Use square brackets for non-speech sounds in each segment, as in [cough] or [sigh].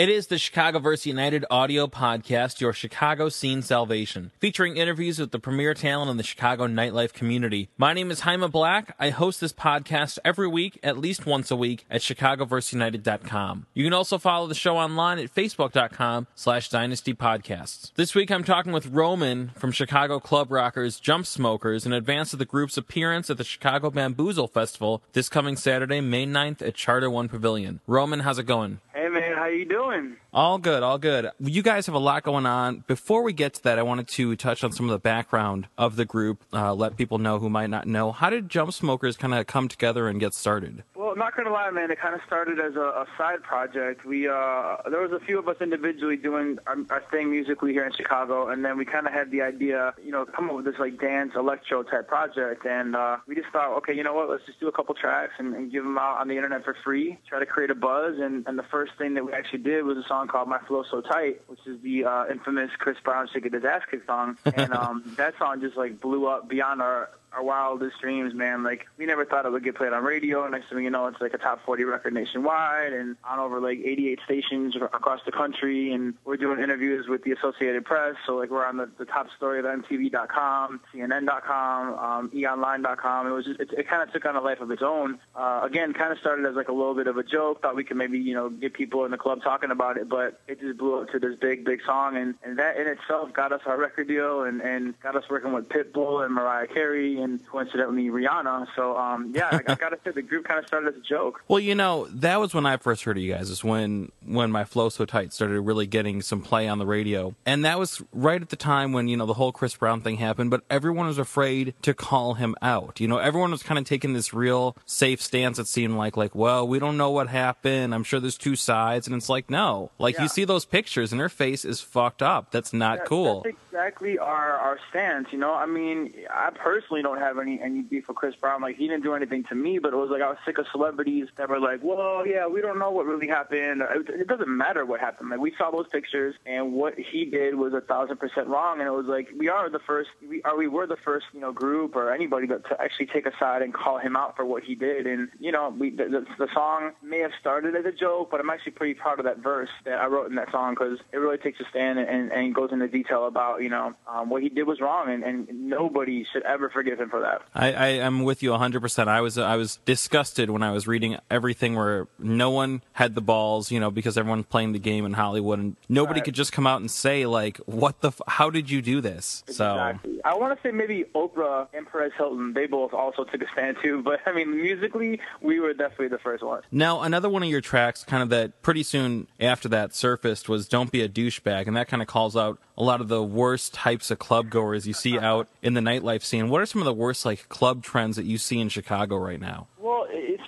It is the Chicagoverse United audio podcast, your Chicago Scene Salvation, featuring interviews with the premier talent in the Chicago nightlife community. My name is Jaime Black. I host this podcast every week, at least once a week, at chicagoverseunited.com. You can also follow the show online at facebook.com slash dynasty podcasts. This week I'm talking with Roman from Chicago Club Rockers Jump Smokers in advance of the group's appearance at the Chicago Bamboozle Festival this coming Saturday, May 9th at Charter One Pavilion. Roman, how's it going? Hey man, how you doing? All good, all good. You guys have a lot going on. Before we get to that, I wanted to touch on some of the background of the group, uh, let people know who might not know. How did Jump Smokers kind of come together and get started? Well, not gonna lie, man. It kind of started as a, a side project. We uh, there was a few of us individually doing our, our thing musically here in Chicago, and then we kind of had the idea, you know, come up with this like dance electro type project, and uh, we just thought, okay, you know what? Let's just do a couple tracks and, and give them out on the internet for free. Try to create a buzz, and, and the first thing that we actually did was a song called "My Flow So Tight," which is the uh, infamous Chris Brown "Shake It His Ass Kick" song, and [laughs] um, that song just like blew up beyond our our wildest dreams, man. Like we never thought it would get played on radio. Next thing you know, it's like a top 40 record nationwide and on over like 88 stations across the country. And we're doing interviews with the Associated Press. So like we're on the, the top story of MTV.com, CNN.com, um, EOnline.com. It was just, it, it kind of took on a life of its own. Uh, again, kind of started as like a little bit of a joke. Thought we could maybe you know get people in the club talking about it, but it just blew up to this big big song. And and that in itself got us our record deal and and got us working with Pitbull and Mariah Carey and coincidentally Rihanna. So um, yeah, I, I gotta say the group kind of started as a joke. [laughs] Well, you know, that was when I first heard of you guys. Is when when my flow so tight started really getting some play on the radio, and that was right at the time when you know the whole Chris Brown thing happened. But everyone was afraid to call him out. You know, everyone was kind of taking this real safe stance. It seemed like like, well, we don't know what happened. I'm sure there's two sides, and it's like, no, like Yeah. you see those pictures, and her face is fucked up. That's not That- cool. That's exactly our our stance. You know, I mean, I personally don't have any any beef with Chris Brown. Like he didn't do anything to me, but it was like I was sick of celebrities that were like, "Well, yeah, we don't know what really happened." It, it doesn't matter what happened. Like we saw those pictures, and what he did was a thousand percent wrong. And it was like we are the first, we are we were the first, you know, group or anybody that to actually take a side and call him out for what he did. And you know, we the, the, the song may have started as a joke, but I'm actually pretty proud of that verse that I wrote in that song because it really takes a stand and, and goes into detail about you know um, what he did was wrong, and, and nobody should ever forgive him for that. I, I am with you 100%. I was I was disgusted when I was reading everything where no one had the balls, you know, because everyone's playing the game in Hollywood and nobody Right. could just come out and say like, "What the f- how did you do this?" So Exactly. I want to say maybe Oprah and Perez Hilton, they both also took a stand too. But I mean, musically, we were definitely the first ones. Now, another one of your tracks, kind of that pretty soon after that surfaced, was Don't Be a Douchebag, and that kind of calls out a lot of the worst types of club goers you see [laughs] out in the nightlife scene. What are some of the worst, like, club trends that you see in Chicago right now?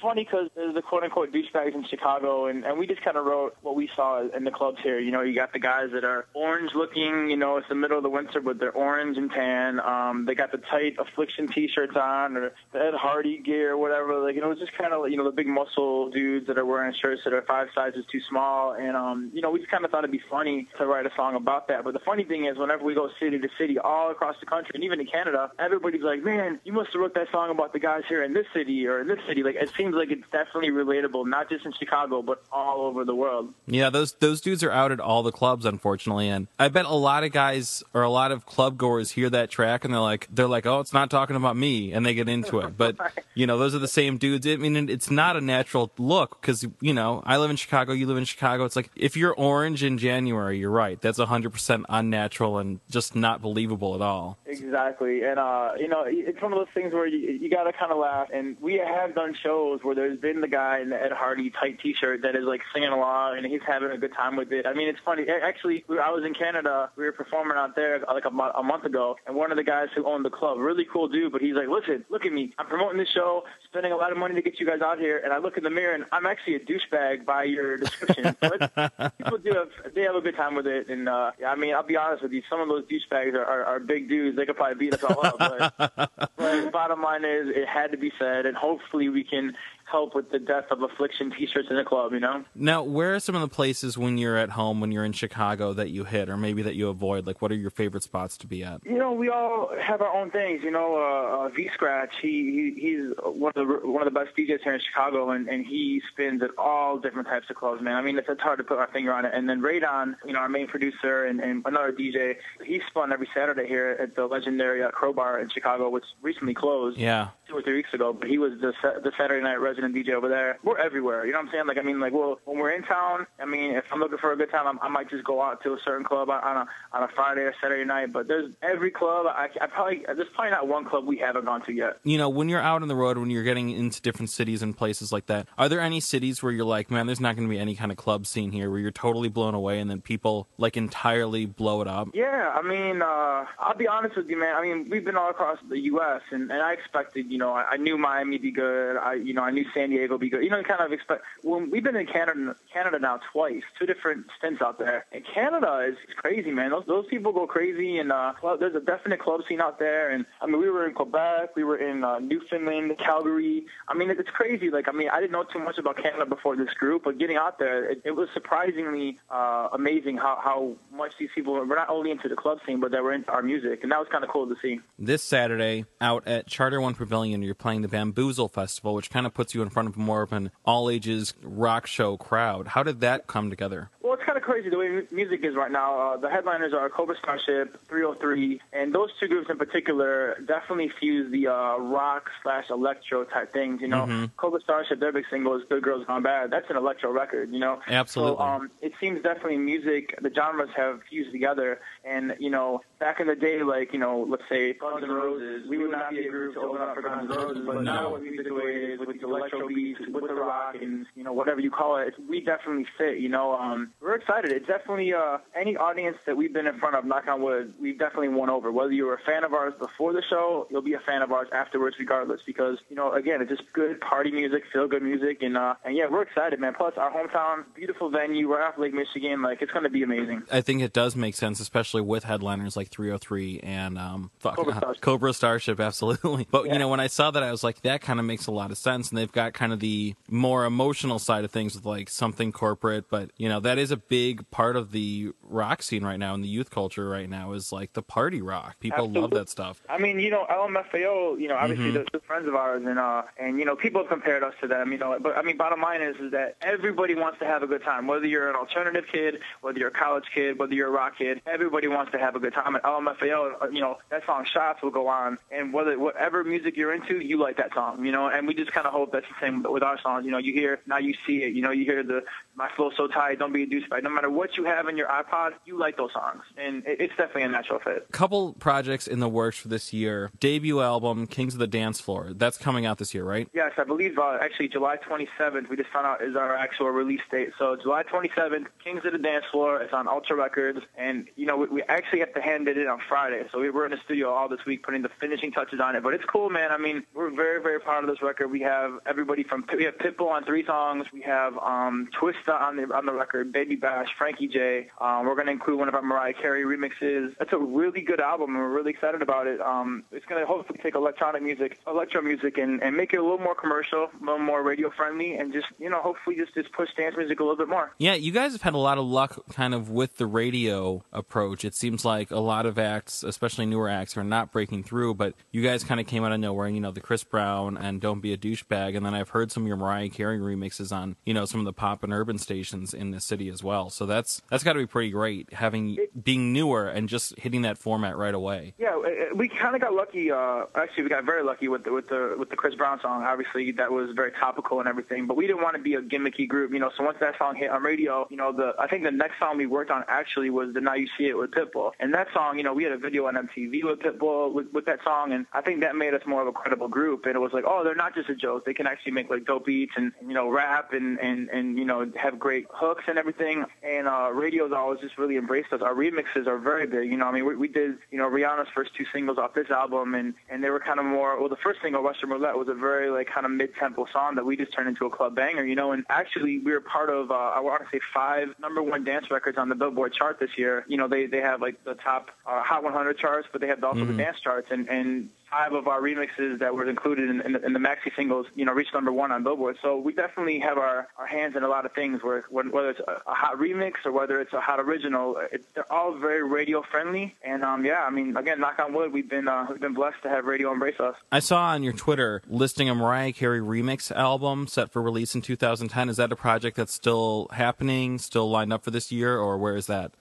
Funny because there's the quote unquote douchebags in Chicago, and, and we just kind of wrote what we saw in the clubs here. You know, you got the guys that are orange looking, you know, it's the middle of the winter, but they're orange and tan. Um, they got the tight affliction t shirts on, or the Ed Hardy gear, or whatever. Like, you know, it's just kind of, you know, the big muscle dudes that are wearing shirts that are five sizes too small. And, um, you know, we just kind of thought it'd be funny to write a song about that. But the funny thing is, whenever we go city to city all across the country, and even in Canada, everybody's like, man, you must have wrote that song about the guys here in this city or in this city. Like, it seems like it's definitely relatable, not just in Chicago, but all over the world. Yeah, those those dudes are out at all the clubs, unfortunately, and I bet a lot of guys or a lot of club goers hear that track and they're like, they're like, oh, it's not talking about me, and they get into it. But [laughs] you know, those are the same dudes. I mean, it's not a natural look because you know, I live in Chicago, you live in Chicago. It's like if you're orange in January, you're right. That's hundred percent unnatural and just not believable at all. Exactly, and uh, you know, it's one of those things where you, you got to kind of laugh. And we have done shows where there's been the guy in the Ed Hardy tight T-shirt that is like singing along and he's having a good time with it. I mean, it's funny. Actually, I was in Canada. We were performing out there like a, mo- a month ago, and one of the guys who owned the club, really cool dude, but he's like, "Listen, look at me. I'm promoting this show, spending a lot of money to get you guys out here, and I look in the mirror and I'm actually a douchebag by your description." [laughs] but people do have they have a good time with it, and uh, yeah, I mean, I'll be honest with you, some of those douchebags are, are, are big dudes. They could probably beat us all up, but, [laughs] but bottom line is, it had to be said, and hopefully we can help with the death of affliction T-shirts in the club. You know. Now, where are some of the places when you're at home, when you're in Chicago, that you hit, or maybe that you avoid? Like, what are your favorite spots to be at? You know, we all have our own things. You know, uh, uh, V Scratch, he, he he's one of the one of the best DJs here in Chicago, and, and he spins at all different types of clubs. Man, I mean, it's, it's hard to put our finger on it. And then Radon, you know, our main producer and, and another DJ, he spun every Saturday here at the legendary uh, Crowbar in Chicago, which recently closed. Yeah. Two or three weeks ago, but he was the the Saturday night resident DJ over there. We're everywhere. You know what I'm saying? Like, I mean, like, well, when we're in town, I mean, if I'm looking for a good time, I, I might just go out to a certain club on a on a Friday or Saturday night. But there's every club. I, I probably there's probably not one club we haven't gone to yet. You know, when you're out on the road, when you're getting into different cities and places like that, are there any cities where you're like, man, there's not going to be any kind of club scene here where you're totally blown away, and then people like entirely blow it up? Yeah, I mean, uh, I'll be honest with you, man. I mean, we've been all across the U.S. and, and I expected, you know, I, I knew Miami be good. I, you know, I knew San Diego be good. You know, kind of expect. When we've been in Canada, Canada now twice, two different stints out there, and Canada is crazy, man. Those those people go crazy, and uh, well, there's a definite club scene out there. And I mean, we were in Quebec, we were in uh, Newfoundland, Calgary. I mean, it's crazy. Like, I mean, I didn't know too much about Canada before this group, but getting out there, it, it was surprisingly uh, amazing how how much these people were not only into the club scene, but they were into our music, and that was kind of cool to see. This Saturday, out at Charter One Pavilion, you're playing the Bamboozle Festival, which kind of puts you in front of more of an all ages rock show crowd. How did that come together? Well, it's kind of crazy the way music is right now. Uh, the headliners are Cobra Starship, 3OH!3, and those two groups in particular definitely fuse the uh, rock slash electro type things. You know, mm-hmm. Cobra Starship, their big single is "Good Girls Gone Bad." That's an electro record. You know, absolutely. So um, it seems definitely music, the genres have fused together, and you know, back in the day, like you know, let's say Guns N' Roses, we would not be a group to open up for Guns N' Roses, but now with music the way is, with the electro beats, with the rock, and you know, whatever you call it, we definitely fit. You know, um, we're excited. It's definitely uh, any audience that we've been in front of, knock on wood, we've definitely won over. Whether you were a fan of ours before the show, you'll be a fan of ours afterwards, regardless. Because you know, again, it's just good party music, feel good music, and uh, and yeah, we're excited, man. Plus, our hometown, beautiful venue, right off Lake Michigan, like it's going to be amazing. I think it does make sense, especially with headliners like 3OH!3 and um, fuck, Cobra [laughs] Starship. Cobra Starship, absolutely. But Yeah. you know, when I saw that, I was like, that kind of makes a lot of sense. And they've got kind of the more emotional side of things with like something corporate, but you know, that is a big part of the rock scene right now and the youth culture right now is like the party rock. People love that stuff. I mean, you know, LMFAO, you know, obviously Mhm. they're, they're friends of ours, and uh, and you know, people have compared us to them, you know. But I mean, bottom line is, is that everybody wants to have a good time. Whether you're an alternative kid, whether you're a college kid, whether you're a rock kid, everybody wants to have a good time. And LMFAO, uh, you know, that song "Shots" will go on, and whether whatever music you're into, you like that song, you know. And we just kind of hope that's the same with our songs. You know, you hear now, you see it. You know, you hear the "My Flow So Tight," "Don't Be a Douchebag." No matter what you have in your iPod, you like those songs, and it, it's definitely a natural fit. Couple projects in the works for this year. Debut album, Kings of the Dance Floor. That's coming out this year, right? Yes, I believe uh, actually July 27th. We just found out is our actual release date. So July 27th, Kings of the Dance Floor. It's on Ultra Records, and you know we, we actually have to hand it in on Friday. So we were in the studio all this week putting the finishing touches on it. But it's cool, man. I mean, we're very very proud of this record. We have everybody from we have Pitbull on three songs. We have um, On the on the record, Baby Bash, Frankie J. Um, we're going to include one of our Mariah Carey remixes. It's a really good album, and we're really excited about it. Um, it's going to hopefully take electronic music, electro music, and, and make it a little more commercial, a little more radio friendly, and just you know hopefully just just push dance music a little bit more. Yeah, you guys have had a lot of luck kind of with the radio approach. It seems like a lot of acts, especially newer acts, are not breaking through, but you guys kind of came out of nowhere, you know, the Chris Brown and Don't Be a Douchebag, and then I've heard some of your Mariah Carey remixes on, you know, some of the pop and urban stations in the city as well. So that's that's got to be pretty great having being newer and just hitting that format right away. Yeah, we kind of got lucky. Uh, actually, we got very lucky with the, with the with the Chris Brown song. Obviously, that was very topical and everything. But we didn't want to be a gimmicky group, you know. So once that song hit on radio, you know, the I think the next song we worked on actually was the Now You See It with Pitbull. And that song, you know, we had a video on MTV with Pitbull with, with that song, and I think that made us more of a credible group. And it was like, oh, they're not just a joke. They can actually make like dope beats and you know rap and and and you know have great hooks and everything. And uh, radio's always just really embraced us. Our remixes are very big. You know, I mean, we, we did you know Rihanna's first two singles off this album, and and they were kind of more. Well, the first single, Russian Roulette, was a very like kind of mid-tempo song that we just turned into a club banger. You know, and actually we were part of uh, I want to say five number one dance records on the Billboard chart this year. You know, they they have like the top uh, Hot 100 charts, but they have also Mhm. the dance charts, and and five of our remixes that were included in, in, the, in the maxi singles, you know, reached number one on Billboard. So we definitely have our, our hands in a lot of things, where whether it's a, hot remix or whether it's a hot original, it, they're all very radio friendly. And um, yeah, I mean, again, knock on wood, we've been uh, we've been blessed to have radio embrace us. I saw on your Twitter listing a Mariah Carey remix album set for release in 2010. Is that a project that's still happening, still lined up for this year, or where is that?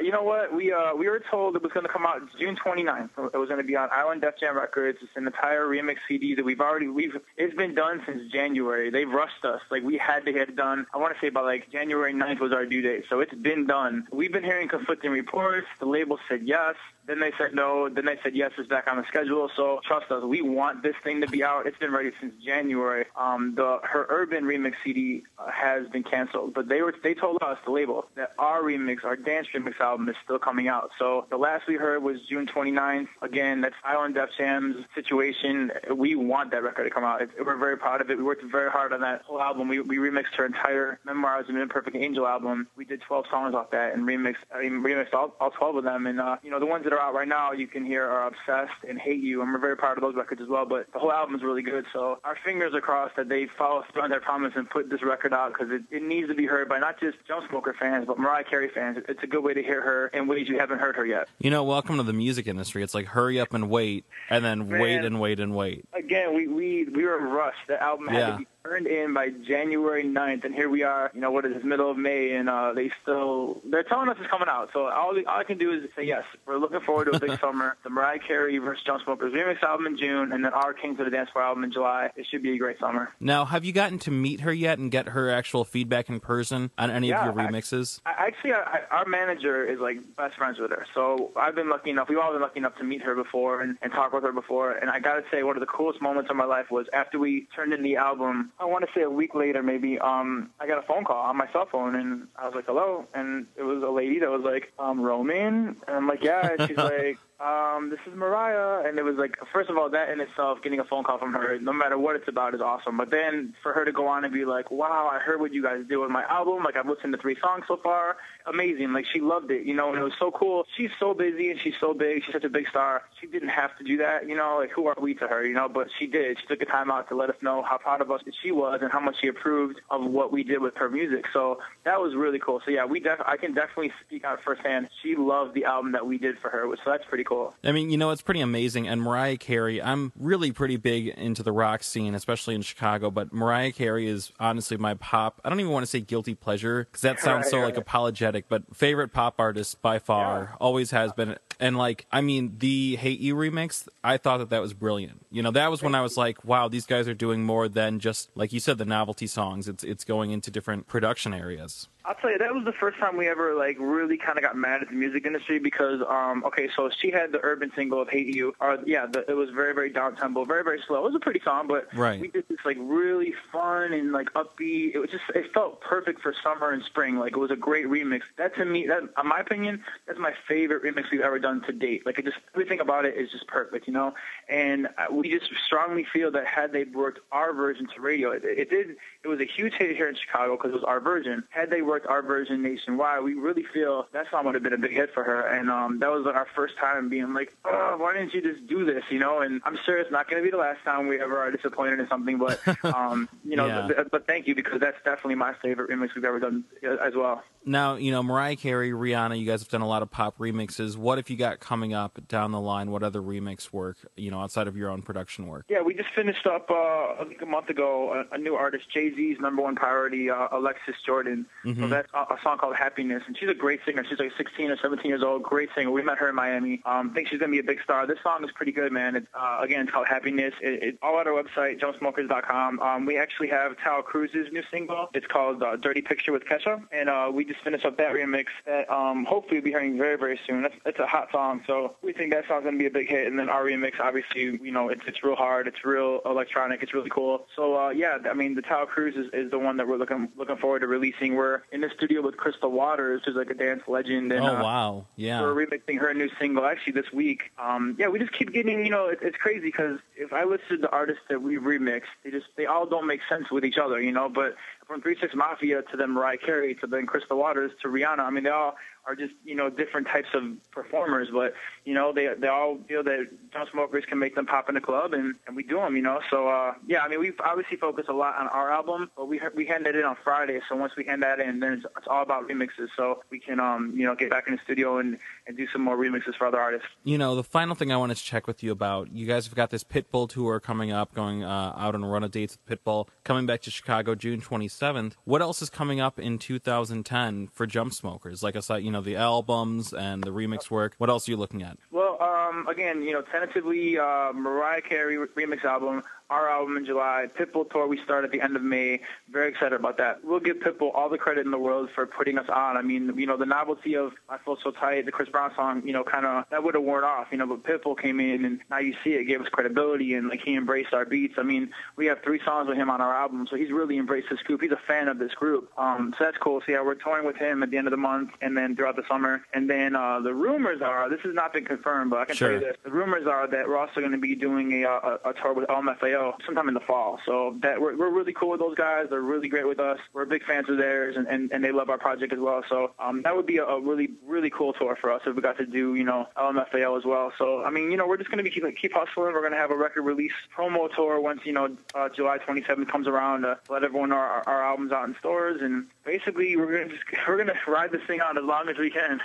You know what? We uh, we were told it was going to come out June 29th. It was going to be on Island Def Jam Records. It's an entire remix CD that we've already we've it's been done since January. They've rushed us. Like we had to get it done. I want to say by like January 9th was our due date. So it's been done. We've been hearing conflicting reports. The label said yes. Then they said no. Then they said yes, it's back on the schedule. So trust us, we want this thing to be out. It's been ready since January. Um, the her urban remix CD uh, has been canceled, but they were they told us the label that our remix, our dance remix album, is still coming out. So the last we heard was June 29th. Again, that's Island Def Jam's situation. We want that record to come out. It, we're very proud of it. We worked very hard on that whole album. We we remixed her entire Memoirs of an Imperfect Angel album. We did 12 songs off that and remixed I mean, remixed all, all 12 of them. And uh, you know the ones that are are out right now, you can hear are Obsessed and Hate You, and we're very proud of those records as well. But the whole album is really good, so our fingers are crossed that they follow through on their promise and put this record out because it, it needs to be heard by not just Jump Smoker fans, but Mariah Carey fans. It's a good way to hear her in ways you haven't heard her yet. You know, welcome to the music industry. It's like hurry up and wait, and then Man, wait and wait and wait. Again, we we we were rushed. The album had yeah. to be turned in by January 9th, and here we are. You know what is this middle of May, and uh, they still they're telling us it's coming out. So all, all I can do is say yes. We're looking forward to a big [laughs] summer. The Mariah Carey versus Jump Smokers remix album in June, and then our Kings of the Dance Floor album in July. It should be a great summer. Now, have you gotten to meet her yet and get her actual feedback in person on any yeah, of your remixes? I, actually, I, our manager is like best friends with her, so I've been lucky enough. We've all been lucky enough to meet her before and, and talk with her before. And I gotta say, one of the coolest moments of my life was after we turned in the album. I want to say a week later, maybe, um, I got a phone call on my cell phone, and I was like, "Hello," and it was a lady that was like, um, "Roman," and I'm like, "Yeah," and she's [laughs] like um, this is Mariah. And it was like, first of all, that in itself, getting a phone call from her, no matter what it's about, is awesome. But then for her to go on and be like, wow, I heard what you guys did with my album. Like, I've listened to three songs so far. Amazing. Like, she loved it, you know, and it was so cool. She's so busy and she's so big. She's such a big star. She didn't have to do that, you know, like, who are we to her, you know, but she did. She took the time out to let us know how proud of us that she was and how much she approved of what we did with her music. So that was really cool. So, yeah, we def- I can definitely speak out firsthand. She loved the album that we did for her, so that's pretty cool. I mean, you know, it's pretty amazing. And Mariah Carey, I'm really pretty big into the rock scene, especially in Chicago. But Mariah Carey is honestly my pop. I don't even want to say guilty pleasure because that sounds right, so right. like apologetic. But favorite pop artist by far, yeah. always has been. And like, I mean, the Hate You remix, I thought that that was brilliant. You know, that was when I was like, wow, these guys are doing more than just like you said, the novelty songs. It's it's going into different production areas. I'll tell you, that was the first time we ever like really kind of got mad at the music industry because, um, okay, so she had the urban single of "Hate You," or yeah, the, it was very, very down tempo, very, very slow. It was a pretty song, but right. we did this like really fun and like upbeat. It was just, it felt perfect for summer and spring. Like it was a great remix. That to me, that in my opinion, that's my favorite remix we've ever done to date. Like it just everything about it is just perfect, you know. And we just strongly feel that had they worked our version to radio, it, it did. It was a huge hit here in Chicago because it was our version. Had they worked our version nationwide, we really feel that song would have been a big hit for her. And um, that was like, our first time being like, oh, why didn't you just do this? You know, and I'm sure it's not going to be the last time we ever are disappointed in something, but, [laughs] um, you know, yeah. but, but, thank you because that's definitely my favorite remix we've ever done uh, as well. Now, you know, Mariah Carey, Rihanna, you guys have done a lot of pop remixes. What if you got coming up down the line? What other remix work, you know, outside of your own production work? Yeah, we just finished up uh, a month ago a, a new artist, Jay Z's number one priority, uh, Alexis Jordan. Mm-hmm. So that's a, a, song called Happiness, and she's a great singer. She's like 16 or 17 years old, great singer. We met her in Miami. Um, think she's gonna be a big star. This song is pretty good, man. It's, uh, again, it's called Happiness. It, it's all at our website, jumpsmokers.com. Um, we actually have Taio Cruz's new single. It's called uh, Dirty Picture with Kesha, and uh, we just finished up that remix remix that um, hopefully we'll be hearing very, very soon. That's, that's a hot song, so we think that song's going to be a big hit. And then our remix, obviously, you know, it's it's real hard, it's real electronic, it's really cool. So uh, yeah, I mean, the Taio Cruz is, is the one that we're looking looking forward to releasing. We're in the studio with Crystal Waters, who's like a dance legend. And, oh uh, wow, yeah. We're remixing her new single actually this week. Um, yeah, we just keep getting, you know, it, it's crazy because if I listen to the artists that we remixed, they just they all don't make sense with each other, you know. But from Three Six Mafia to then Mariah Carey to then Crystal Waters to Rihanna, I mean, they all are just you know different types of performers, but you know they they all feel that Jump Smokers can make them pop in the club, and, and we do them, you know. So uh, yeah, I mean we obviously focus a lot on our album, but we we hand it in on Friday. So once we hand that in, then it's, it's all about remixes. So we can um you know get back in the studio and and do some more remixes for other artists. You know, the final thing I wanted to check with you about, you guys have got this Pitbull tour coming up, going uh, out on a run of dates with Pitbull, coming back to Chicago June 27th. What else is coming up in 2010 for Jump Smokers? Like I said, you know, the albums and the remix work. What else are you looking at? Well, um, again, you know, tentatively, uh, Mariah Carey remix album our album in July. Pitbull tour we start at the end of May. Very excited about that. We'll give Pitbull all the credit in the world for putting us on. I mean, you know, the novelty of I Feel So Tight, the Chris Brown song, you know, kind of that would have worn off, you know, but Pitbull came in and now you see it gave us credibility and like he embraced our beats. I mean, we have three songs with him on our album, so he's really embraced this group. He's a fan of this group. Um, so that's cool. So yeah, we're touring with him at the end of the month and then throughout the summer. And then uh, the rumors are this has not been confirmed, but I can sure. tell you this: the rumors are that we're also going to be doing a, a, a tour with LMFAO sometime in the fall fall. So that we're, we're really cool with those guys. They're really great with us. We're big fans of theirs, and, and, and they love our project as well. So um, that would be a, a really really cool tour for us if we got to do you know LMFAO as well. So I mean you know we're just going to be keep keep hustling. We're going to have a record release promo tour once you know uh, July 27th comes around to let everyone know our, our albums out in stores, and basically we're going to just [laughs] we're going to ride this thing out as long as we can.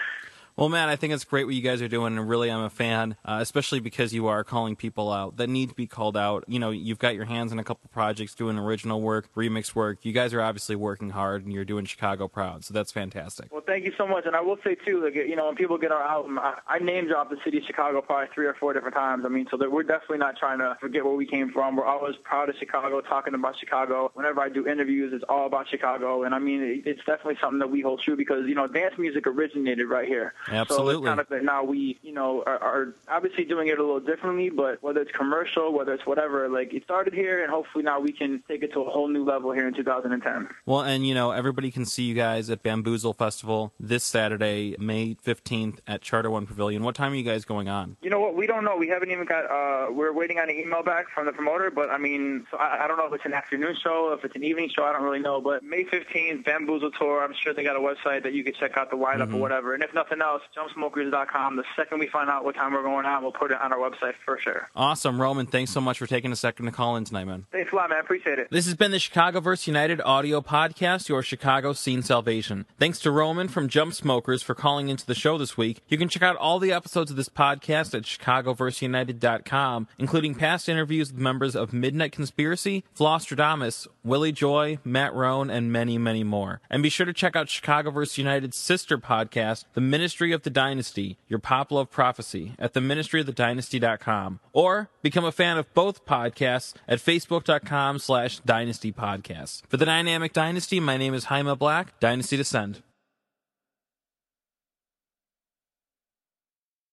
Well, man, I think it's great what you guys are doing, and really, I'm a fan, uh, especially because you are calling people out that need to be called out. You know, you've got your hands in a couple projects doing original work, remix work. You guys are obviously working hard, and you're doing Chicago proud, so that's fantastic. Well, thank you so much, and I will say too, like you know, when people get our album, I, I name drop the city of Chicago probably three or four different times. I mean, so that we're definitely not trying to forget where we came from. We're always proud of Chicago, talking about Chicago. Whenever I do interviews, it's all about Chicago, and I mean, it, it's definitely something that we hold true because you know, dance music originated right here. Absolutely. So that now we, you know, are, are, obviously doing it a little differently, but whether it's commercial, whether it's whatever, like it started here, and hopefully now we can take it to a whole new level here in 2010. Well, and you know, everybody can see you guys at Bamboozle Festival this Saturday, May 15th at Charter One Pavilion. What time are you guys going on? You know what? We don't know. We haven't even got. Uh, we're waiting on an email back from the promoter, but I mean, so I, I don't know if it's an afternoon show, if it's an evening show. I don't really know. But May 15th, Bamboozle tour. I'm sure they got a website that you can check out the lineup mm-hmm. or whatever. And if nothing else, jumpsmokers.com the second we find out what time we're going on, we'll put it on our website for sure. Awesome, Roman. Thanks so much for taking a second to call in tonight, man. Thanks a lot, man. Appreciate it. This has been the Chicagoverse United audio podcast, your Chicago scene salvation. Thanks to Roman from Jump Smokers for calling into the show this week. You can check out all the episodes of this podcast at chicagoverseunited.com, including past interviews with members of Midnight Conspiracy, Flosstradamus, Willy Joy, Matt Roan, and many, many more. And be sure to check out Chicagoverse United's sister podcast, The Ministry of the Dynasty, your pop love prophecy at theministryofthedynasty.com or become a fan of both podcasts at facebook.com slash dynasty podcasts. For the Dynamic Dynasty, my name is Jaime Black, Dynasty Descend.